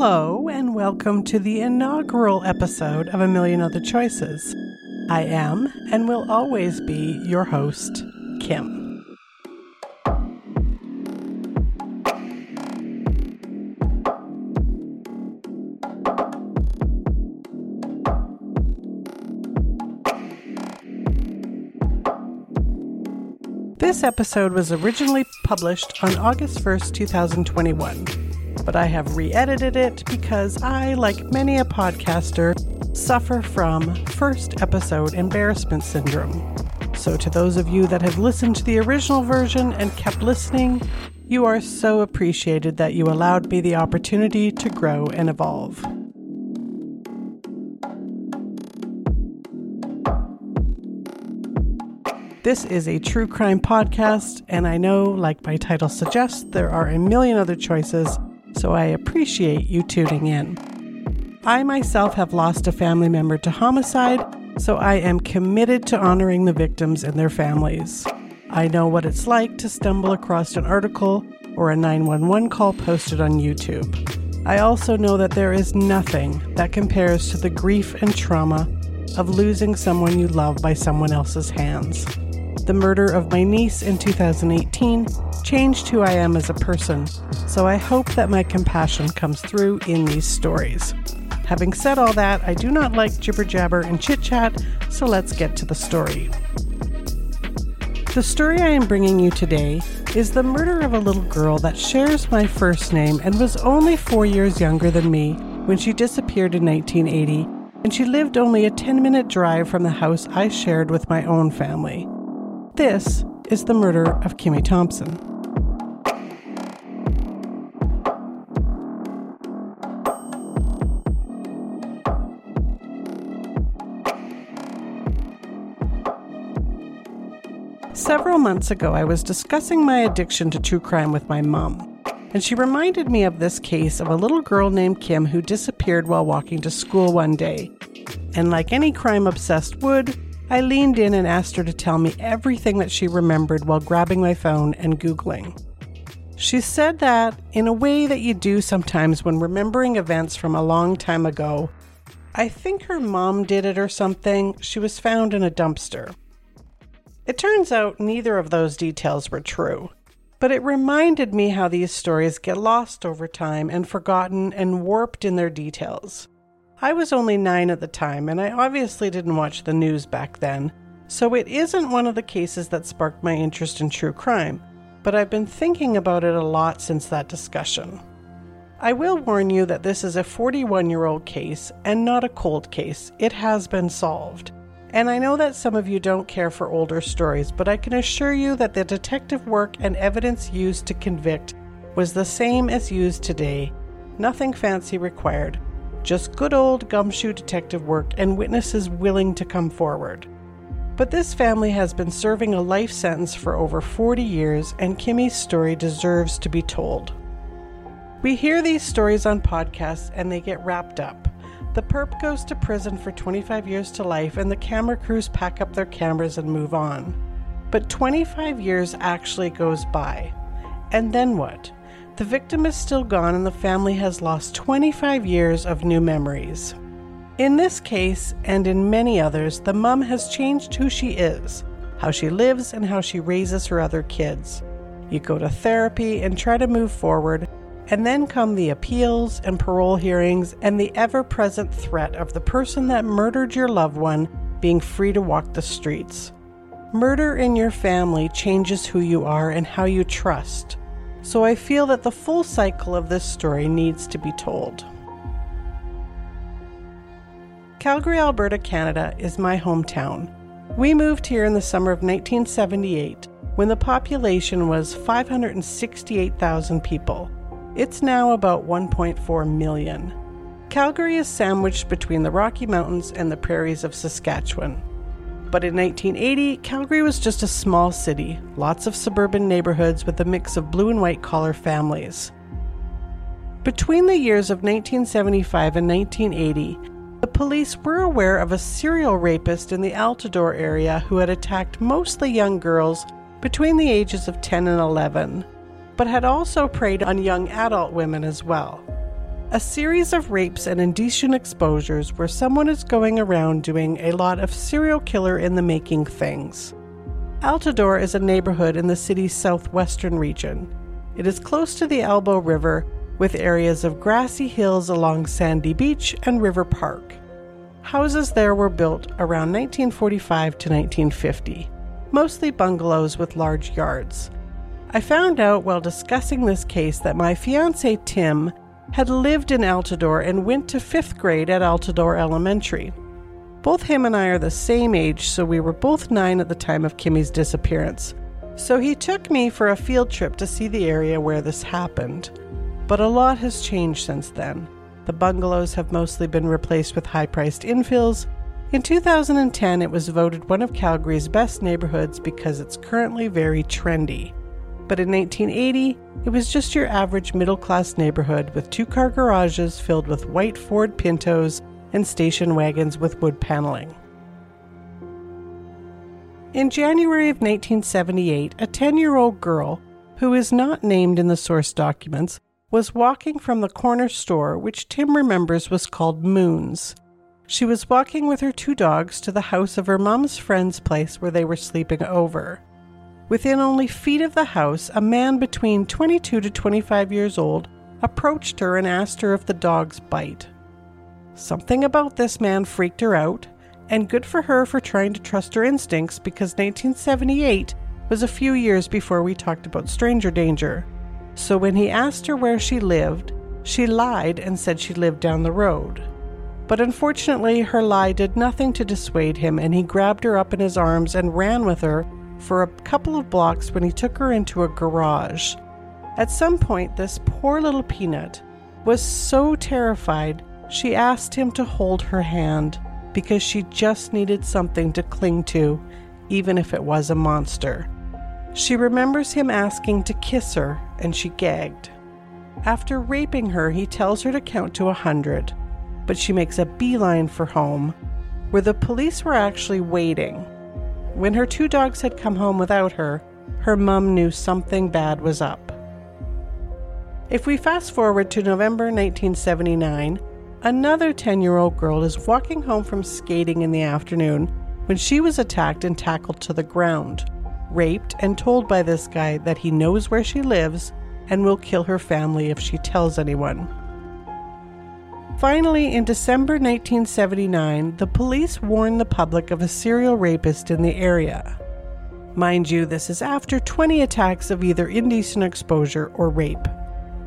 Hello, and welcome to the inaugural episode of A Million Other Choices. I am, and will always be, your host, Kim. This episode was originally published on August 1st, 2021 but I have re edited it because I, like many a podcaster, suffer from first episode embarrassment syndrome. So, to those of you that have listened to the original version and kept listening, you are so appreciated that you allowed me the opportunity to grow and evolve. This is a true crime podcast, and I know, like my title suggests, there are a million other choices so I appreciate you tuning in. I myself have lost a family member to homicide, so I am committed to honoring the victims and their families. I know what it's like to stumble across an article or a 911 call posted on YouTube. I also know that there is nothing that compares to the grief and trauma of losing someone you love by someone else's hands. The murder of my niece in 2018 changed who I am as a person, so I hope that my compassion comes through in these stories. Having said all that, I do not like jibber jabber and chit chat, so let's get to the story. The story I am bringing you today is the murder of a little girl that shares my first name and was only four years younger than me when she disappeared in 1980, and she lived only a 10 minute drive from the house I shared with my own family. This is the murder of Kimmy Thompson. Several months ago, I was discussing my addiction to true crime with my mom, and she reminded me of this case of a little girl named Kim who disappeared while walking to school one day. And like any crime obsessed would, I leaned in and asked her to tell me everything that she remembered while grabbing my phone and Googling. She said that, in a way that you do sometimes when remembering events from a long time ago, I think her mom did it or something, she was found in a dumpster. It turns out neither of those details were true, but it reminded me how these stories get lost over time and forgotten and warped in their details. I was only nine at the time, and I obviously didn't watch the news back then, so it isn't one of the cases that sparked my interest in true crime, but I've been thinking about it a lot since that discussion. I will warn you that this is a 41 year old case and not a cold case. It has been solved. And I know that some of you don't care for older stories, but I can assure you that the detective work and evidence used to convict was the same as used today. Nothing fancy required, just good old gumshoe detective work and witnesses willing to come forward. But this family has been serving a life sentence for over 40 years, and Kimmy's story deserves to be told. We hear these stories on podcasts and they get wrapped up. The perp goes to prison for 25 years to life, and the camera crews pack up their cameras and move on. But 25 years actually goes by. And then what? The victim is still gone, and the family has lost 25 years of new memories. In this case, and in many others, the mum has changed who she is, how she lives, and how she raises her other kids. You go to therapy and try to move forward, and then come the appeals and parole hearings and the ever present threat of the person that murdered your loved one being free to walk the streets. Murder in your family changes who you are and how you trust. So I feel that the full cycle of this story needs to be told. Calgary, Alberta, Canada is my hometown. We moved here in the summer of 1978 when the population was 568,000 people. It's now about 1.4 million. Calgary is sandwiched between the Rocky Mountains and the prairies of Saskatchewan. But in 1980, Calgary was just a small city, lots of suburban neighborhoods with a mix of blue and white collar families. Between the years of 1975 and 1980, the police were aware of a serial rapist in the Altadore area who had attacked mostly young girls between the ages of 10 and 11 but had also preyed on young adult women as well. A series of rapes and indecent exposures where someone is going around doing a lot of serial killer in the making things. Altadore is a neighborhood in the city's southwestern region. It is close to the Elbow River, with areas of grassy hills along Sandy Beach and River Park. Houses there were built around 1945 to 1950, mostly bungalows with large yards. I found out while discussing this case that my fiance Tim had lived in Altadore and went to fifth grade at Altadore Elementary. Both him and I are the same age, so we were both nine at the time of Kimmy's disappearance. So he took me for a field trip to see the area where this happened. But a lot has changed since then. The bungalows have mostly been replaced with high priced infills. In 2010, it was voted one of Calgary's best neighborhoods because it's currently very trendy but in 1980, it was just your average middle class neighborhood with two car garages filled with white Ford Pintos and station wagons with wood paneling. In January of 1978, a 10 year old girl, who is not named in the source documents, was walking from the corner store, which Tim remembers was called Moon's. She was walking with her two dogs to the house of her mom's friend's place where they were sleeping over. Within only feet of the house, a man between 22 to 25 years old approached her and asked her if the dogs bite. Something about this man freaked her out, and good for her for trying to trust her instincts because 1978 was a few years before we talked about stranger danger. So when he asked her where she lived, she lied and said she lived down the road. But unfortunately, her lie did nothing to dissuade him, and he grabbed her up in his arms and ran with her for a couple of blocks when he took her into a garage. At some point, this poor little peanut was so terrified she asked him to hold her hand because she just needed something to cling to, even if it was a monster. She remembers him asking to kiss her, and she gagged. After raping her, he tells her to count to a hundred, but she makes a beeline for home, where the police were actually waiting. When her two dogs had come home without her, her mum knew something bad was up. If we fast forward to November 1979, another 10 year old girl is walking home from skating in the afternoon when she was attacked and tackled to the ground, raped, and told by this guy that he knows where she lives and will kill her family if she tells anyone. Finally, in December 1979, the police warned the public of a serial rapist in the area. Mind you, this is after 20 attacks of either indecent exposure or rape.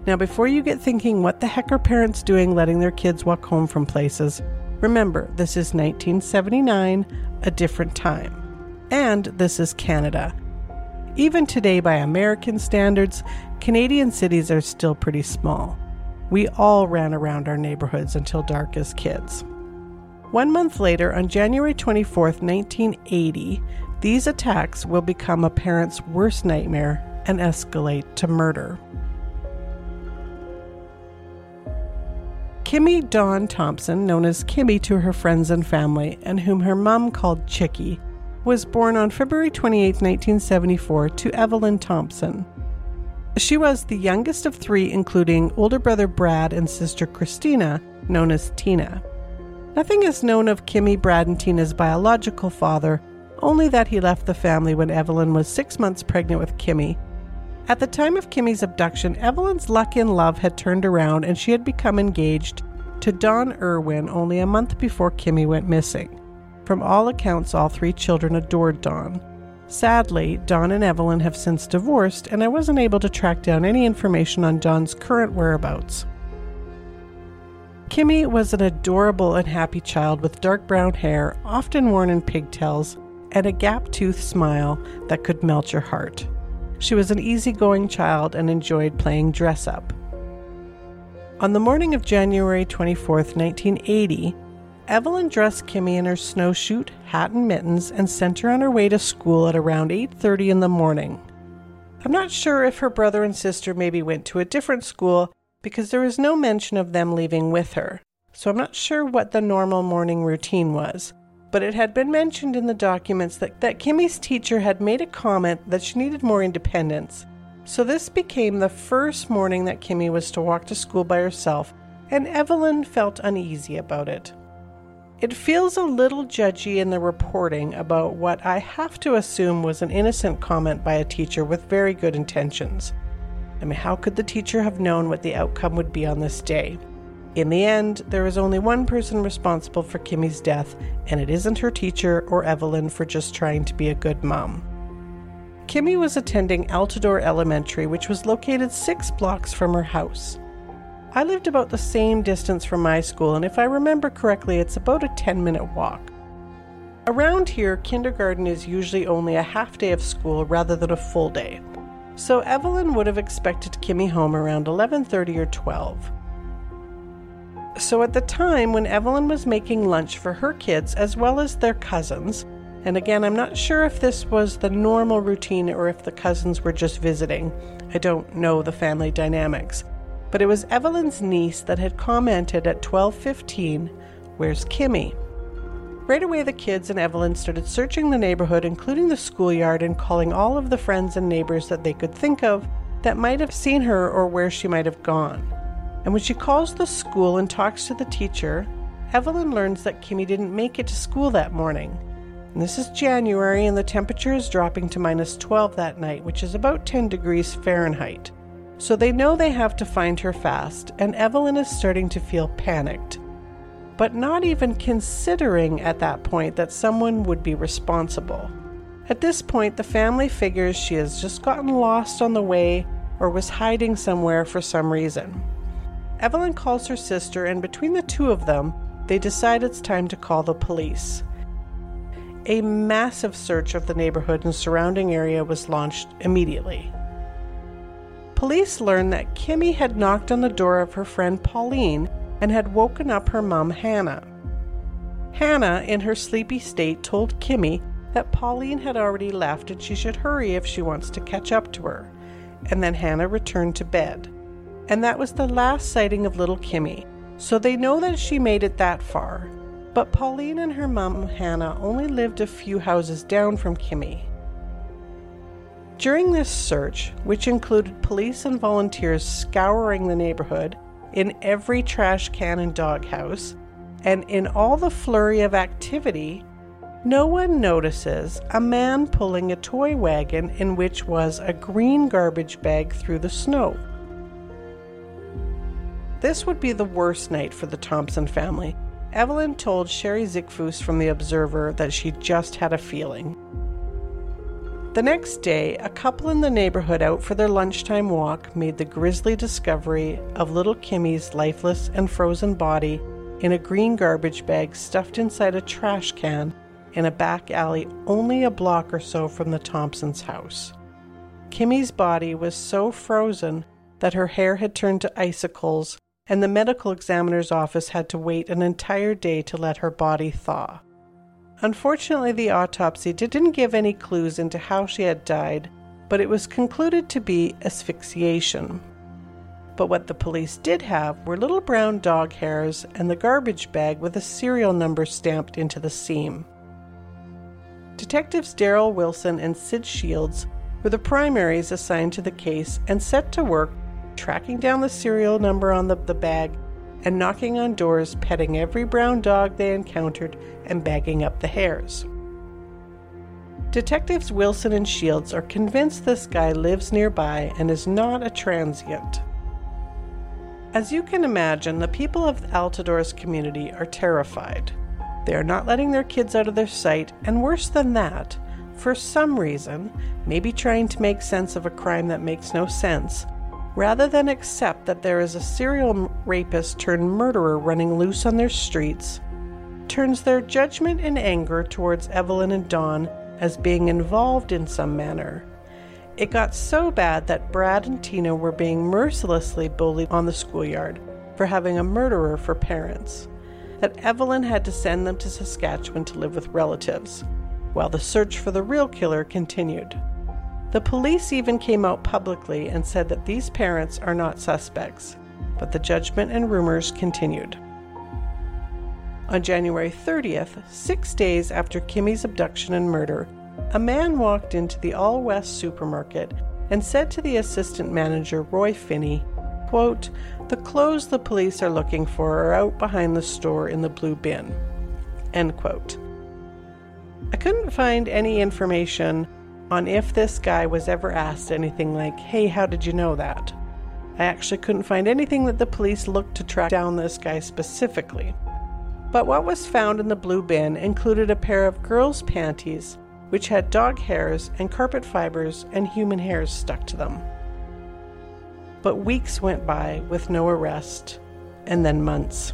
Now, before you get thinking, what the heck are parents doing letting their kids walk home from places? Remember, this is 1979, a different time. And this is Canada. Even today, by American standards, Canadian cities are still pretty small. We all ran around our neighborhoods until dark as kids. One month later, on January 24, 1980, these attacks will become a parent's worst nightmare and escalate to murder. Kimmy Dawn Thompson, known as Kimmy to her friends and family, and whom her mom called Chickie, was born on February 28, 1974, to Evelyn Thompson. She was the youngest of three, including older brother Brad and sister Christina, known as Tina. Nothing is known of Kimmy, Brad, and Tina's biological father, only that he left the family when Evelyn was six months pregnant with Kimmy at the time of Kimmy's abduction, Evelyn's luck in love had turned around and she had become engaged to Don Irwin only a month before Kimmy went missing. From all accounts, all three children adored Don. Sadly, Don and Evelyn have since divorced, and I wasn't able to track down any information on Don's current whereabouts. Kimmy was an adorable and happy child with dark brown hair, often worn in pigtails, and a gap toothed smile that could melt your heart. She was an easygoing child and enjoyed playing dress up. On the morning of January 24, 1980, Evelyn dressed Kimmy in her snowsuit, hat, and mittens and sent her on her way to school at around 8:30 in the morning. I'm not sure if her brother and sister maybe went to a different school because there is no mention of them leaving with her. So I'm not sure what the normal morning routine was but it had been mentioned in the documents that, that Kimmy's teacher had made a comment that she needed more independence. So this became the first morning that Kimmy was to walk to school by herself, and Evelyn felt uneasy about it. It feels a little judgy in the reporting about what I have to assume was an innocent comment by a teacher with very good intentions. I mean, how could the teacher have known what the outcome would be on this day? In the end, there is only one person responsible for Kimmy's death, and it isn't her teacher or Evelyn for just trying to be a good mom. Kimmy was attending Altadore Elementary, which was located six blocks from her house. I lived about the same distance from my school, and if I remember correctly, it's about a 10 minute walk. Around here, kindergarten is usually only a half day of school rather than a full day. So Evelyn would have expected Kimmy home around 11:30 or 12. So at the time when Evelyn was making lunch for her kids as well as their cousins, and again, I'm not sure if this was the normal routine or if the cousins were just visiting. I don't know the family dynamics. But it was Evelyn's niece that had commented at 12:15, "Where's Kimmy?" Right away the kids and Evelyn started searching the neighborhood, including the schoolyard and calling all of the friends and neighbors that they could think of that might have seen her or where she might have gone. And when she calls the school and talks to the teacher, Evelyn learns that Kimmy didn't make it to school that morning. And this is January, and the temperature is dropping to minus 12 that night, which is about 10 degrees Fahrenheit. So they know they have to find her fast, and Evelyn is starting to feel panicked. But not even considering at that point that someone would be responsible. At this point, the family figures she has just gotten lost on the way or was hiding somewhere for some reason. Evelyn calls her sister, and between the two of them, they decide it's time to call the police. A massive search of the neighborhood and surrounding area was launched immediately. Police learned that Kimmy had knocked on the door of her friend Pauline and had woken up her mom, Hannah. Hannah, in her sleepy state, told Kimmy that Pauline had already left and she should hurry if she wants to catch up to her. And then Hannah returned to bed and that was the last sighting of little Kimmy, so they know that she made it that far. But Pauline and her mom, Hannah, only lived a few houses down from Kimmy. During this search, which included police and volunteers scouring the neighborhood, in every trash can and doghouse, and in all the flurry of activity, no one notices a man pulling a toy wagon in which was a green garbage bag through the snow. This would be the worst night for the Thompson family. Evelyn told Sherry Zickfuss from The Observer that she just had a feeling. The next day, a couple in the neighborhood out for their lunchtime walk made the grisly discovery of little Kimmy's lifeless and frozen body in a green garbage bag stuffed inside a trash can in a back alley only a block or so from the Thompsons' house. Kimmy's body was so frozen that her hair had turned to icicles, and the medical examiner's office had to wait an entire day to let her body thaw. Unfortunately, the autopsy didn't give any clues into how she had died, but it was concluded to be asphyxiation. But what the police did have were little brown dog hairs and the garbage bag with a serial number stamped into the seam. Detectives Daryl Wilson and Sid Shields were the primaries assigned to the case and set to work tracking down the serial number on the, the bag and knocking on doors, petting every brown dog they encountered, and bagging up the hairs. Detectives Wilson and Shields are convinced this guy lives nearby and is not a transient. As you can imagine, the people of Altadore's community are terrified. They are not letting their kids out of their sight, and worse than that, for some reason, maybe trying to make sense of a crime that makes no sense, rather than accept that there is a serial rapist turned murderer running loose on their streets, turns their judgment and anger towards Evelyn and Don as being involved in some manner. It got so bad that Brad and Tina were being mercilessly bullied on the schoolyard for having a murderer for parents, that Evelyn had to send them to Saskatchewan to live with relatives, while the search for the real killer continued. The police even came out publicly and said that these parents are not suspects, but the judgment and rumors continued. On January 30th, six days after Kimmy's abduction and murder, a man walked into the All West supermarket and said to the assistant manager, Roy Finney, quote, The clothes the police are looking for are out behind the store in the blue bin. End quote. I couldn't find any information on if this guy was ever asked anything like, hey, how did you know that? I actually couldn't find anything that the police looked to track down this guy specifically. But what was found in the blue bin included a pair of girls' panties, which had dog hairs and carpet fibers and human hairs stuck to them. But weeks went by with no arrest, and then months.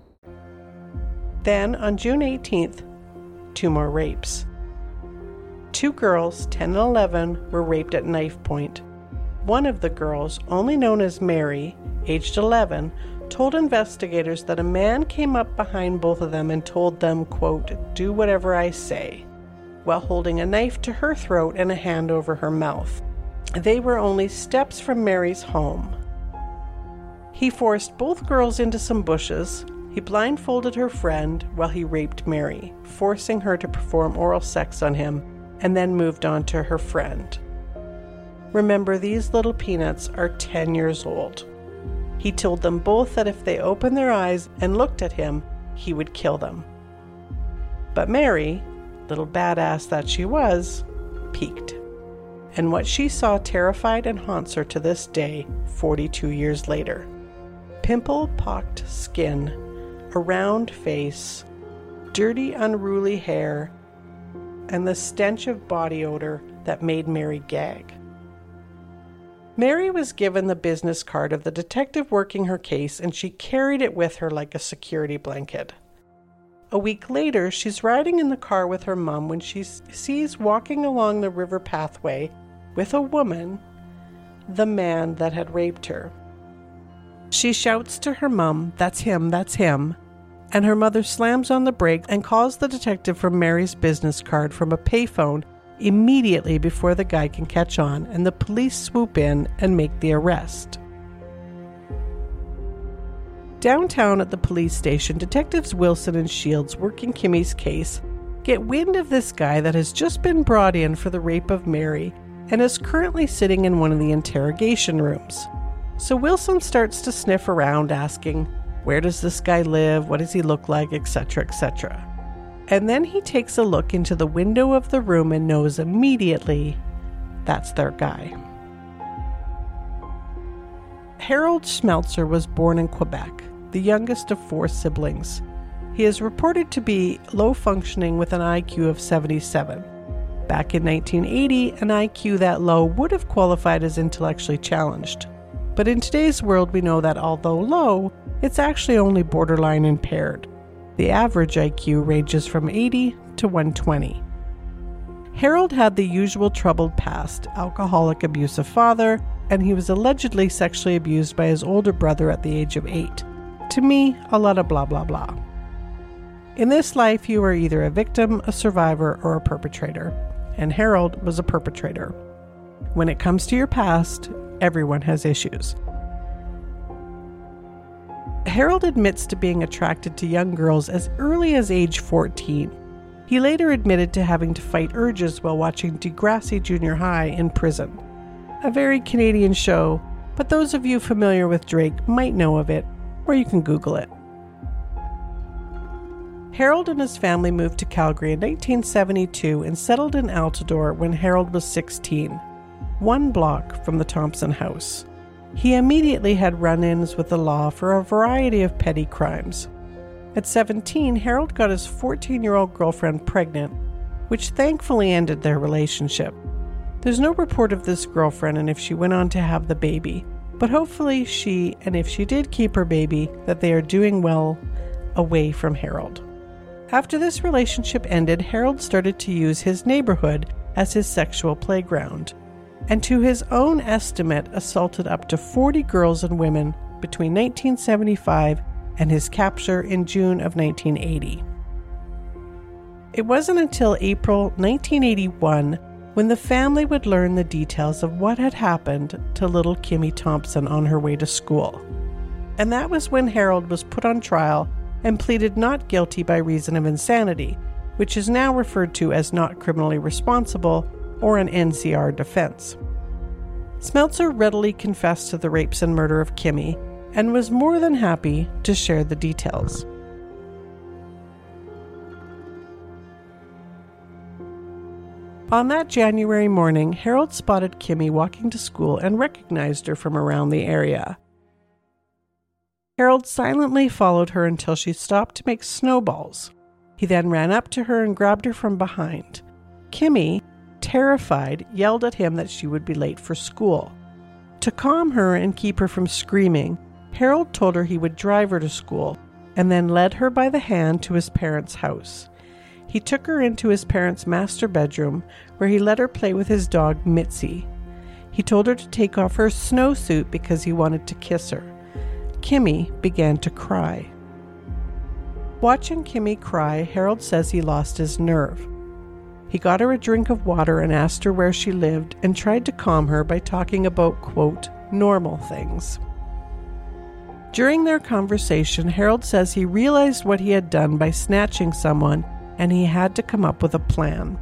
Then, on June 18th, two more rapes. Two girls, 10 and 11, were raped at knife point. One of the girls, only known as Mary, aged 11, told investigators that a man came up behind both of them and told them, quote, do whatever I say, while holding a knife to her throat and a hand over her mouth. They were only steps from Mary's home. He forced both girls into some bushes, he blindfolded her friend while he raped Mary, forcing her to perform oral sex on him, and then moved on to her friend. Remember, these little peanuts are 10 years old. He told them both that if they opened their eyes and looked at him, he would kill them. But Mary, little badass that she was, peeked. And what she saw terrified and haunts her to this day, 42 years later. Pimple pocked skin, a round face, dirty, unruly hair, and the stench of body odor that made Mary gag. Mary was given the business card of the detective working her case, and she carried it with her like a security blanket. A week later, she's riding in the car with her mom when she sees walking along the river pathway with a woman the man that had raped her. She shouts to her mom, That's him, that's him. And her mother slams on the brakes and calls the detective from Mary's business card from a payphone immediately before the guy can catch on, and the police swoop in and make the arrest. Downtown at the police station, detectives Wilson and Shields, working Kimmy's case, get wind of this guy that has just been brought in for the rape of Mary and is currently sitting in one of the interrogation rooms. So Wilson starts to sniff around, asking, Where does this guy live? What does he look like? etc., etc. And then he takes a look into the window of the room and knows immediately that's their guy. Harold Smeltzer was born in Quebec the youngest of four siblings. He is reported to be low functioning with an IQ of 77. Back in 1980, an IQ that low would have qualified as intellectually challenged. But in today's world, we know that although low, it's actually only borderline impaired. The average IQ ranges from 80 to 120. Harold had the usual troubled past alcoholic, abusive father, and he was allegedly sexually abused by his older brother at the age of eight. To me, a lot of blah blah blah. In this life, you are either a victim, a survivor, or a perpetrator, and Harold was a perpetrator. When it comes to your past, everyone has issues. Harold admits to being attracted to young girls as early as age 14. He later admitted to having to fight urges while watching Degrassi Junior High in prison. A very Canadian show, but those of you familiar with Drake might know of it or you can Google it. Harold and his family moved to Calgary in 1972 and settled in Altadore when Harold was 16, one block from the Thompson house. He immediately had run ins with the law for a variety of petty crimes. At 17, Harold got his 14 year old girlfriend pregnant, which thankfully ended their relationship. There's no report of this girlfriend and if she went on to have the baby, but hopefully, she, and if she did keep her baby, that they are doing well away from Harold. After this relationship ended, Harold started to use his neighborhood as his sexual playground, and to his own estimate, assaulted up to 40 girls and women between 1975 and his capture in June of 1980. It wasn't until April 1981 when the family would learn the details of what had happened to little Kimmy Thompson on her way to school. And that was when Harold was put on trial and pleaded not guilty by reason of insanity, which is now referred to as not criminally responsible or an NCR defense. Smeltzer readily confessed to the rapes and murder of Kimmy and was more than happy to share the details. On that January morning, Harold spotted Kimmy walking to school and recognized her from around the area. Harold silently followed her until she stopped to make snowballs. He then ran up to her and grabbed her from behind. Kimmy, terrified, yelled at him that she would be late for school. To calm her and keep her from screaming, Harold told her he would drive her to school and then led her by the hand to his parents' house. He took her into his parents' master bedroom, where he let her play with his dog Mitzi. He told her to take off her snowsuit because he wanted to kiss her. Kimmy began to cry. Watching Kimmy cry, Harold says he lost his nerve. He got her a drink of water and asked her where she lived and tried to calm her by talking about, quote, normal things. During their conversation, Harold says he realized what he had done by snatching someone and he had to come up with a plan.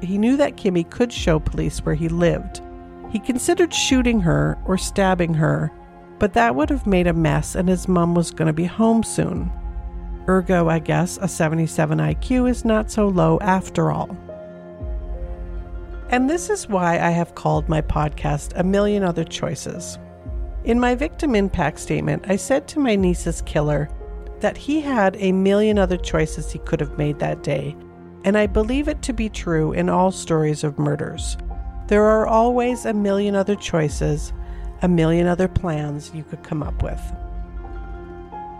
He knew that Kimmy could show police where he lived. He considered shooting her or stabbing her, but that would have made a mess and his mom was going to be home soon. Ergo, I guess, a 77 IQ is not so low after all. And this is why I have called my podcast A Million Other Choices. In my victim impact statement, I said to my niece's killer that he had a million other choices he could have made that day, and I believe it to be true in all stories of murders. There are always a million other choices, a million other plans you could come up with.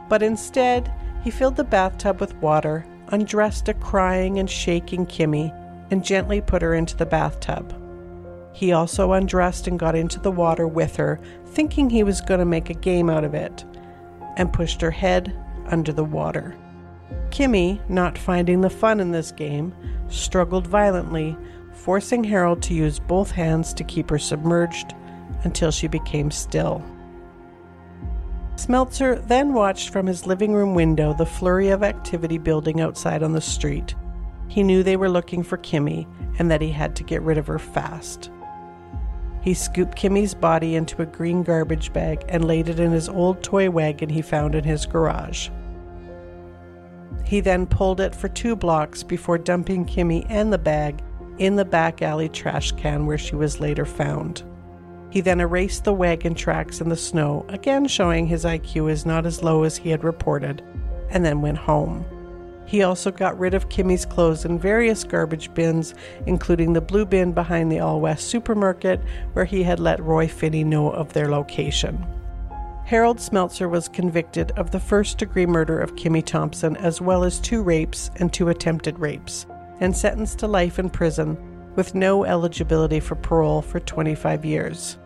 But instead, he filled the bathtub with water, undressed a crying and shaking Kimmy, and gently put her into the bathtub. He also undressed and got into the water with her, thinking he was going to make a game out of it, and pushed her head under the water. Kimmy, not finding the fun in this game, struggled violently, forcing Harold to use both hands to keep her submerged until she became still. Smeltzer then watched from his living room window the flurry of activity building outside on the street. He knew they were looking for Kimmy and that he had to get rid of her fast. He scooped Kimmy's body into a green garbage bag and laid it in his old toy wagon he found in his garage. He then pulled it for two blocks before dumping Kimmy and the bag in the back alley trash can where she was later found. He then erased the wagon tracks in the snow, again showing his IQ is not as low as he had reported, and then went home. He also got rid of Kimmy's clothes in various garbage bins, including the blue bin behind the All West supermarket, where he had let Roy Finney know of their location. Harold Smeltzer was convicted of the first degree murder of Kimmy Thompson, as well as two rapes and two attempted rapes, and sentenced to life in prison with no eligibility for parole for 25 years.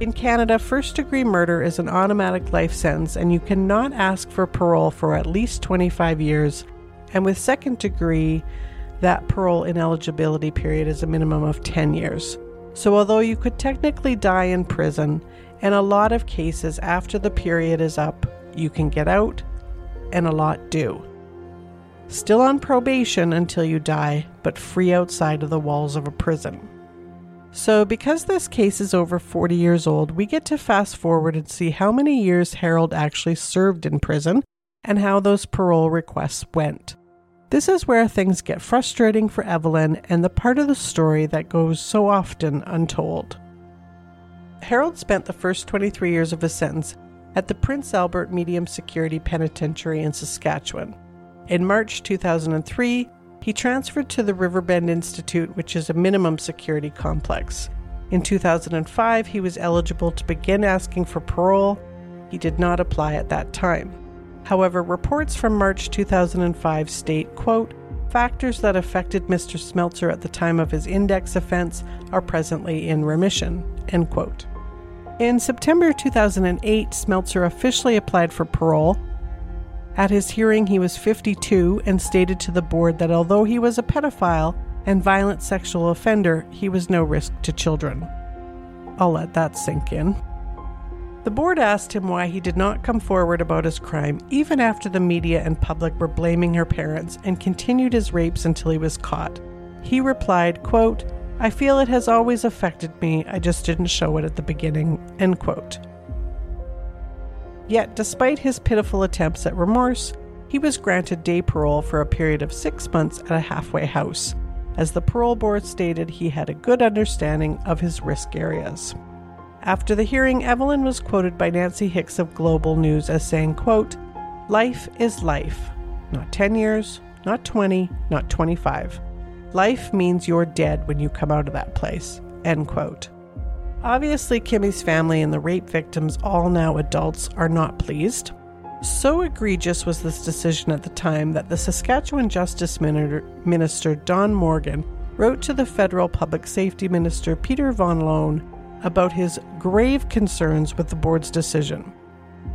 In Canada, first degree murder is an automatic life sentence, and you cannot ask for parole for at least 25 years. And with second degree, that parole ineligibility period is a minimum of 10 years. So, although you could technically die in prison, in a lot of cases after the period is up, you can get out, and a lot do still on probation until you die, but free outside of the walls of a prison. So, because this case is over 40 years old, we get to fast forward and see how many years Harold actually served in prison and how those parole requests went. This is where things get frustrating for Evelyn and the part of the story that goes so often untold. Harold spent the first 23 years of his sentence at the Prince Albert Medium Security Penitentiary in Saskatchewan. In March 2003, he transferred to the Riverbend Institute, which is a minimum security complex. In 2005, he was eligible to begin asking for parole. He did not apply at that time. However, reports from March 2005 state, quote, factors that affected Mr. Smeltzer at the time of his index offense are presently in remission, end quote. In September 2008, Smeltzer officially applied for parole at his hearing, he was 52 and stated to the board that although he was a pedophile and violent sexual offender, he was no risk to children. I'll let that sink in. The board asked him why he did not come forward about his crime, even after the media and public were blaming her parents, and continued his rapes until he was caught. He replied, quote, I feel it has always affected me, I just didn't show it at the beginning, end quote. Yet, despite his pitiful attempts at remorse, he was granted day parole for a period of six months at a halfway house. As the parole board stated, he had a good understanding of his risk areas. After the hearing, Evelyn was quoted by Nancy Hicks of Global News as saying, quote, Life is life. Not 10 years, not 20, not 25. Life means you're dead when you come out of that place. End quote. Obviously, Kimmy's family and the rape victims, all now adults, are not pleased. So egregious was this decision at the time that the Saskatchewan Justice Minister Don Morgan wrote to the federal public safety minister Peter Van Loan about his grave concerns with the board's decision.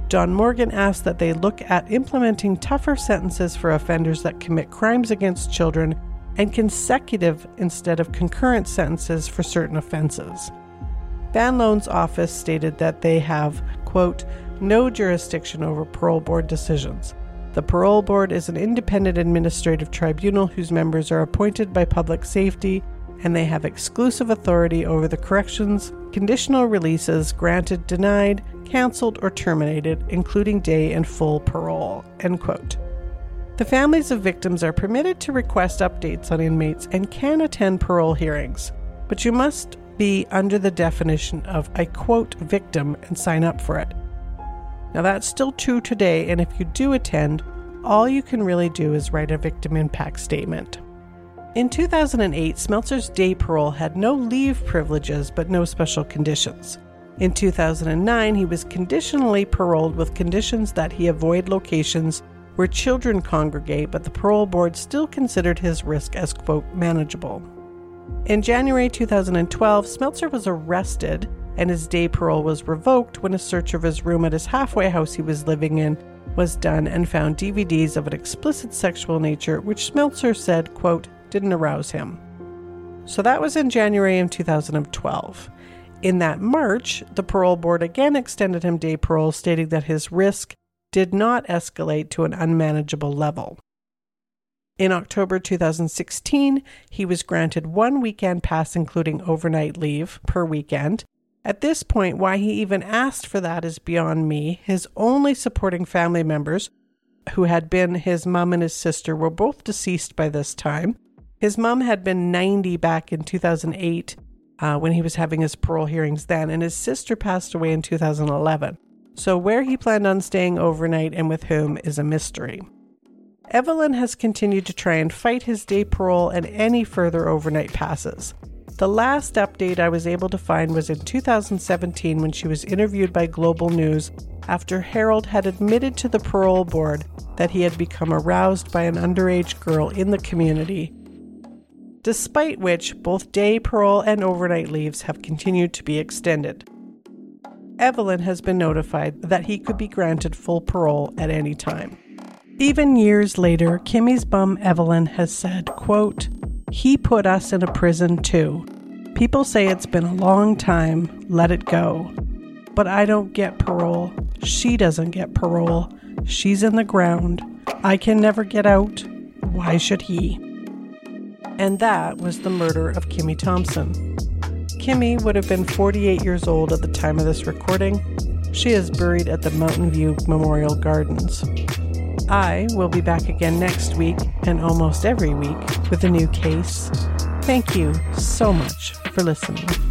Don Morgan asked that they look at implementing tougher sentences for offenders that commit crimes against children and consecutive instead of concurrent sentences for certain offenses. Van Loan's office stated that they have, quote, no jurisdiction over parole board decisions. The parole board is an independent administrative tribunal whose members are appointed by public safety and they have exclusive authority over the corrections, conditional releases granted, denied, canceled, or terminated, including day and full parole. End quote. The families of victims are permitted to request updates on inmates and can attend parole hearings but you must be under the definition of a quote victim and sign up for it. Now, that's still true today, and if you do attend, all you can really do is write a victim impact statement. In 2008, Smeltzer's day parole had no leave privileges but no special conditions. In 2009, he was conditionally paroled with conditions that he avoid locations where children congregate, but the parole board still considered his risk as, quote, manageable. In January 2012, Smeltzer was arrested and his day parole was revoked when a search of his room at his halfway house he was living in was done and found DVDs of an explicit sexual nature, which Smeltzer said, quote, didn't arouse him. So that was in January of 2012. In that March, the parole board again extended him day parole, stating that his risk did not escalate to an unmanageable level. In October 2016, he was granted one weekend pass, including overnight leave per weekend. At this point, why he even asked for that is beyond me. His only supporting family members, who had been his mom and his sister, were both deceased by this time. His mom had been 90 back in 2008 uh, when he was having his parole hearings then, and his sister passed away in 2011. So, where he planned on staying overnight and with whom is a mystery. Evelyn has continued to try and fight his day parole and any further overnight passes. The last update I was able to find was in 2017 when she was interviewed by Global News after Harold had admitted to the parole board that he had become aroused by an underage girl in the community, despite which both day parole and overnight leaves have continued to be extended. Evelyn has been notified that he could be granted full parole at any time. Even years later, Kimmie's bum Evelyn has said, quote, He put us in a prison too. People say it's been a long time, let it go. But I don't get parole. She doesn't get parole. She's in the ground. I can never get out. Why should he? And that was the murder of Kimmie Thompson. Kimmie would have been 48 years old at the time of this recording. She is buried at the Mountain View Memorial Gardens. I will be back again next week and almost every week with a new case. Thank you so much for listening.